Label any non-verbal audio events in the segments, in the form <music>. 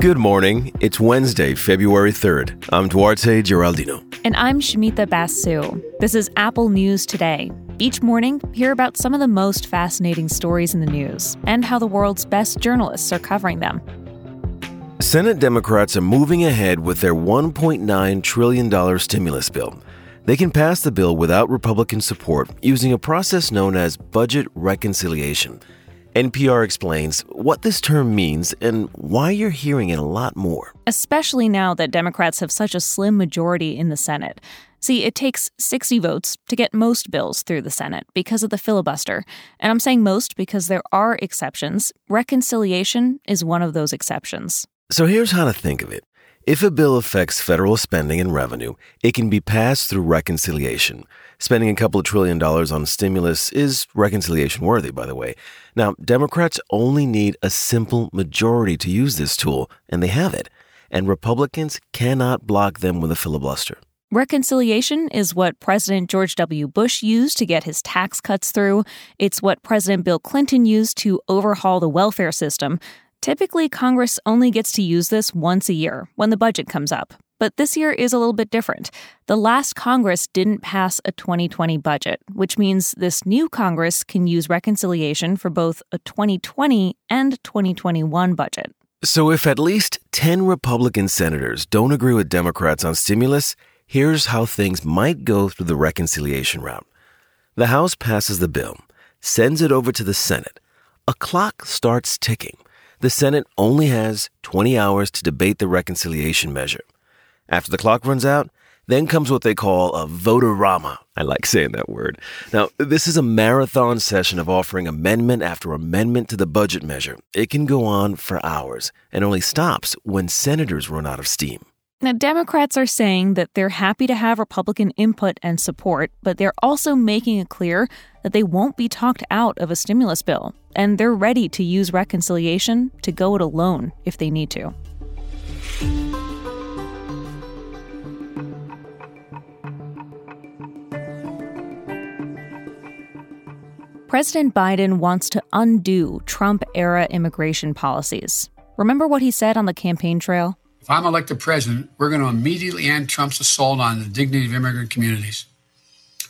Good morning. It's Wednesday, February 3rd. I'm Duarte Geraldino. And I'm Shamita Basu. This is Apple News Today. Each morning, hear about some of the most fascinating stories in the news and how the world's best journalists are covering them. Senate Democrats are moving ahead with their $1.9 trillion stimulus bill. They can pass the bill without Republican support using a process known as budget reconciliation. NPR explains what this term means and why you're hearing it a lot more. Especially now that Democrats have such a slim majority in the Senate. See, it takes 60 votes to get most bills through the Senate because of the filibuster. And I'm saying most because there are exceptions. Reconciliation is one of those exceptions. So here's how to think of it. If a bill affects federal spending and revenue, it can be passed through reconciliation. Spending a couple of trillion dollars on stimulus is reconciliation worthy, by the way. Now, Democrats only need a simple majority to use this tool, and they have it. And Republicans cannot block them with a filibuster. Reconciliation is what President George W. Bush used to get his tax cuts through. It's what President Bill Clinton used to overhaul the welfare system. Typically, Congress only gets to use this once a year when the budget comes up. But this year is a little bit different. The last Congress didn't pass a 2020 budget, which means this new Congress can use reconciliation for both a 2020 and 2021 budget. So, if at least 10 Republican senators don't agree with Democrats on stimulus, here's how things might go through the reconciliation route. The House passes the bill, sends it over to the Senate. A clock starts ticking the Senate only has 20 hours to debate the reconciliation measure. After the clock runs out, then comes what they call a vote-a-rama. I like saying that word. Now, this is a marathon session of offering amendment after amendment to the budget measure. It can go on for hours and only stops when senators run out of steam. Now, Democrats are saying that they're happy to have Republican input and support, but they're also making it clear that they won't be talked out of a stimulus bill, and they're ready to use reconciliation to go it alone if they need to. President Biden wants to undo Trump era immigration policies. Remember what he said on the campaign trail? If I'm elected president, we're going to immediately end Trump's assault on the dignity of immigrant communities.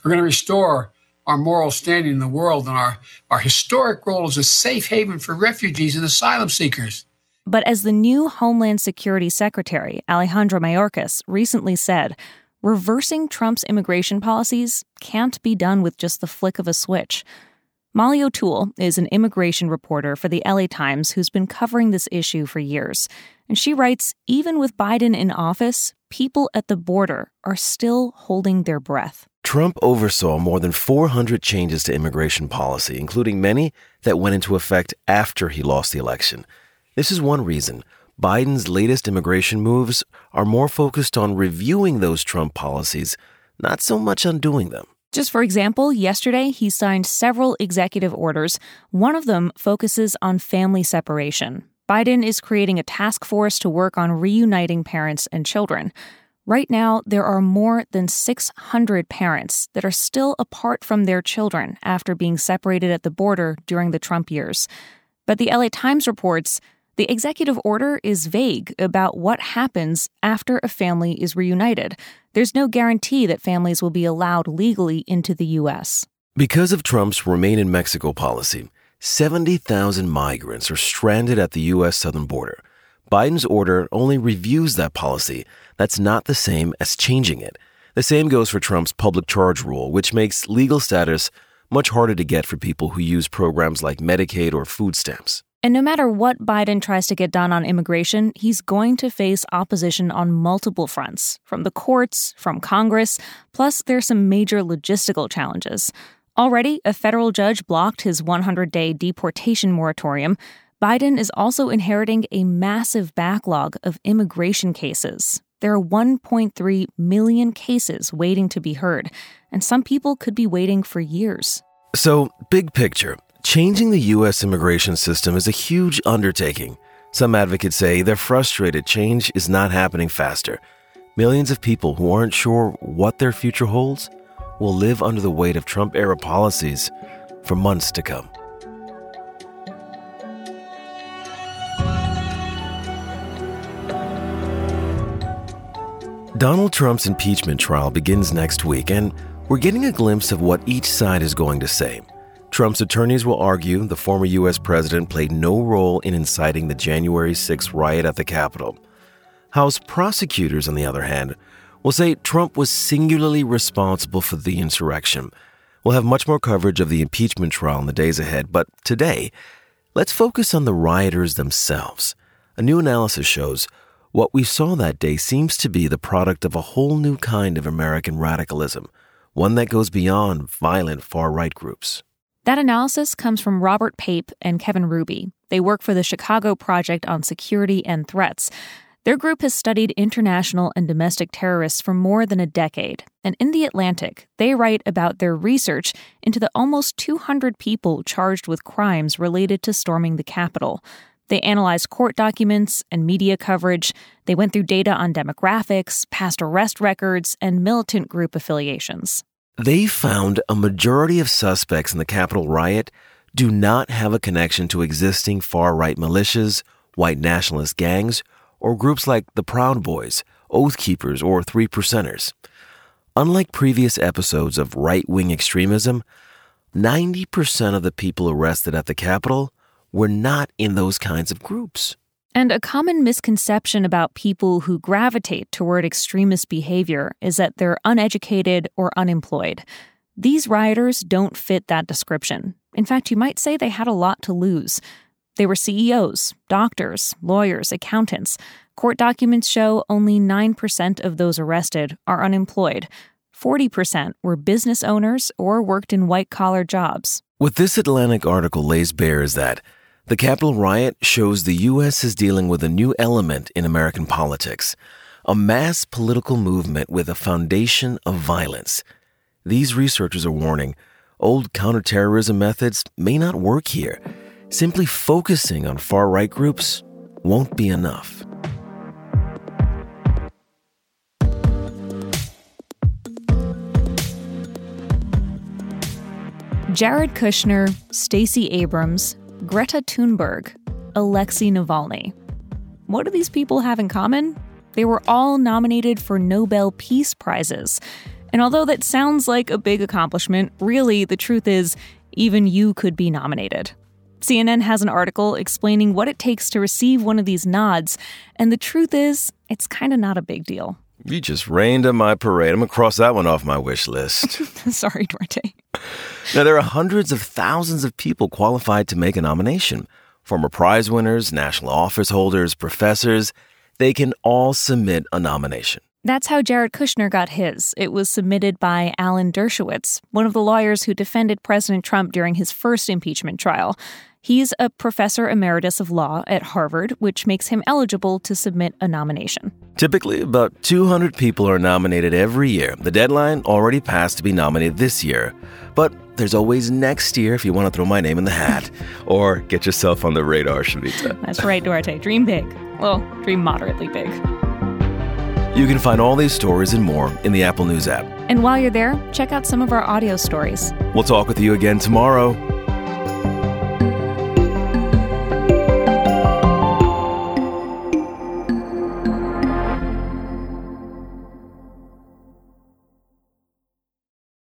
We're going to restore our moral standing in the world and our, our historic role as a safe haven for refugees and asylum seekers. But as the new Homeland Security Secretary, Alejandro Mayorkas, recently said, reversing Trump's immigration policies can't be done with just the flick of a switch. Molly O'Toole is an immigration reporter for the LA Times who's been covering this issue for years. And she writes even with Biden in office, people at the border are still holding their breath. Trump oversaw more than 400 changes to immigration policy, including many that went into effect after he lost the election. This is one reason Biden's latest immigration moves are more focused on reviewing those Trump policies, not so much on doing them. Just for example, yesterday he signed several executive orders. One of them focuses on family separation. Biden is creating a task force to work on reuniting parents and children. Right now, there are more than 600 parents that are still apart from their children after being separated at the border during the Trump years. But the LA Times reports the executive order is vague about what happens after a family is reunited. There's no guarantee that families will be allowed legally into the U.S. Because of Trump's Remain in Mexico policy, 70,000 migrants are stranded at the U.S. southern border. Biden's order only reviews that policy. That's not the same as changing it. The same goes for Trump's public charge rule, which makes legal status much harder to get for people who use programs like Medicaid or food stamps. And no matter what Biden tries to get done on immigration, he's going to face opposition on multiple fronts from the courts, from Congress, plus there's some major logistical challenges. Already, a federal judge blocked his 100 day deportation moratorium. Biden is also inheriting a massive backlog of immigration cases. There are 1.3 million cases waiting to be heard, and some people could be waiting for years. So, big picture, Changing the U.S. immigration system is a huge undertaking. Some advocates say they're frustrated change is not happening faster. Millions of people who aren't sure what their future holds will live under the weight of Trump era policies for months to come. Donald Trump's impeachment trial begins next week, and we're getting a glimpse of what each side is going to say. Trump's attorneys will argue the former U.S. president played no role in inciting the January 6th riot at the Capitol. House prosecutors, on the other hand, will say Trump was singularly responsible for the insurrection. We'll have much more coverage of the impeachment trial in the days ahead, but today, let's focus on the rioters themselves. A new analysis shows what we saw that day seems to be the product of a whole new kind of American radicalism, one that goes beyond violent far right groups. That analysis comes from Robert Pape and Keven Ruby. They work for the Chicago Project on Security and Threats. Their group has studied international and domestic terrorists for more than a decade. And in The Atlantic, they write about their research into the almost 200 people charged with crimes related to storming the Capitol. They analyzed court documents and media coverage. They went through data on demographics, past arrest records, and militant group affiliations. They found a majority of suspects in the Capitol riot do not have a connection to existing far right militias, white nationalist gangs, or groups like the Proud Boys, Oath Keepers, or Three Percenters. Unlike previous episodes of right wing extremism, 90% of the people arrested at the Capitol were not in those kinds of groups. And a common misconception about people who gravitate toward extremist behavior is that they're uneducated or unemployed. These rioters don't fit that description. In fact, you might say they had a lot to lose. They were CEOs, doctors, lawyers, accountants. Court documents show only 9% of those arrested are unemployed. 40% were business owners or worked in white collar jobs. What this Atlantic article lays bare is that the Capitol riot shows the U.S. is dealing with a new element in American politics a mass political movement with a foundation of violence. These researchers are warning old counterterrorism methods may not work here. Simply focusing on far right groups won't be enough. Jared Kushner, Stacey Abrams, Greta Thunberg, Alexei Navalny. What do these people have in common? They were all nominated for Nobel Peace Prizes. And although that sounds like a big accomplishment, really the truth is, even you could be nominated. CNN has an article explaining what it takes to receive one of these nods, and the truth is, it's kind of not a big deal. You just rained on my parade. I'm going to cross that one off my wish list. <laughs> Sorry, Duarte. Now, there are hundreds of thousands of people qualified to make a nomination. Former prize winners, national office holders, professors, they can all submit a nomination. That's how Jared Kushner got his. It was submitted by Alan Dershowitz, one of the lawyers who defended President Trump during his first impeachment trial. He's a professor emeritus of law at Harvard, which makes him eligible to submit a nomination. Typically, about 200 people are nominated every year. The deadline already passed to be nominated this year. But there's always next year if you want to throw my name in the hat <laughs> or get yourself on the radar, Shamita. That's right, Duarte. Dream big. Well, dream moderately big. You can find all these stories and more in the Apple News app. And while you're there, check out some of our audio stories. We'll talk with you again tomorrow.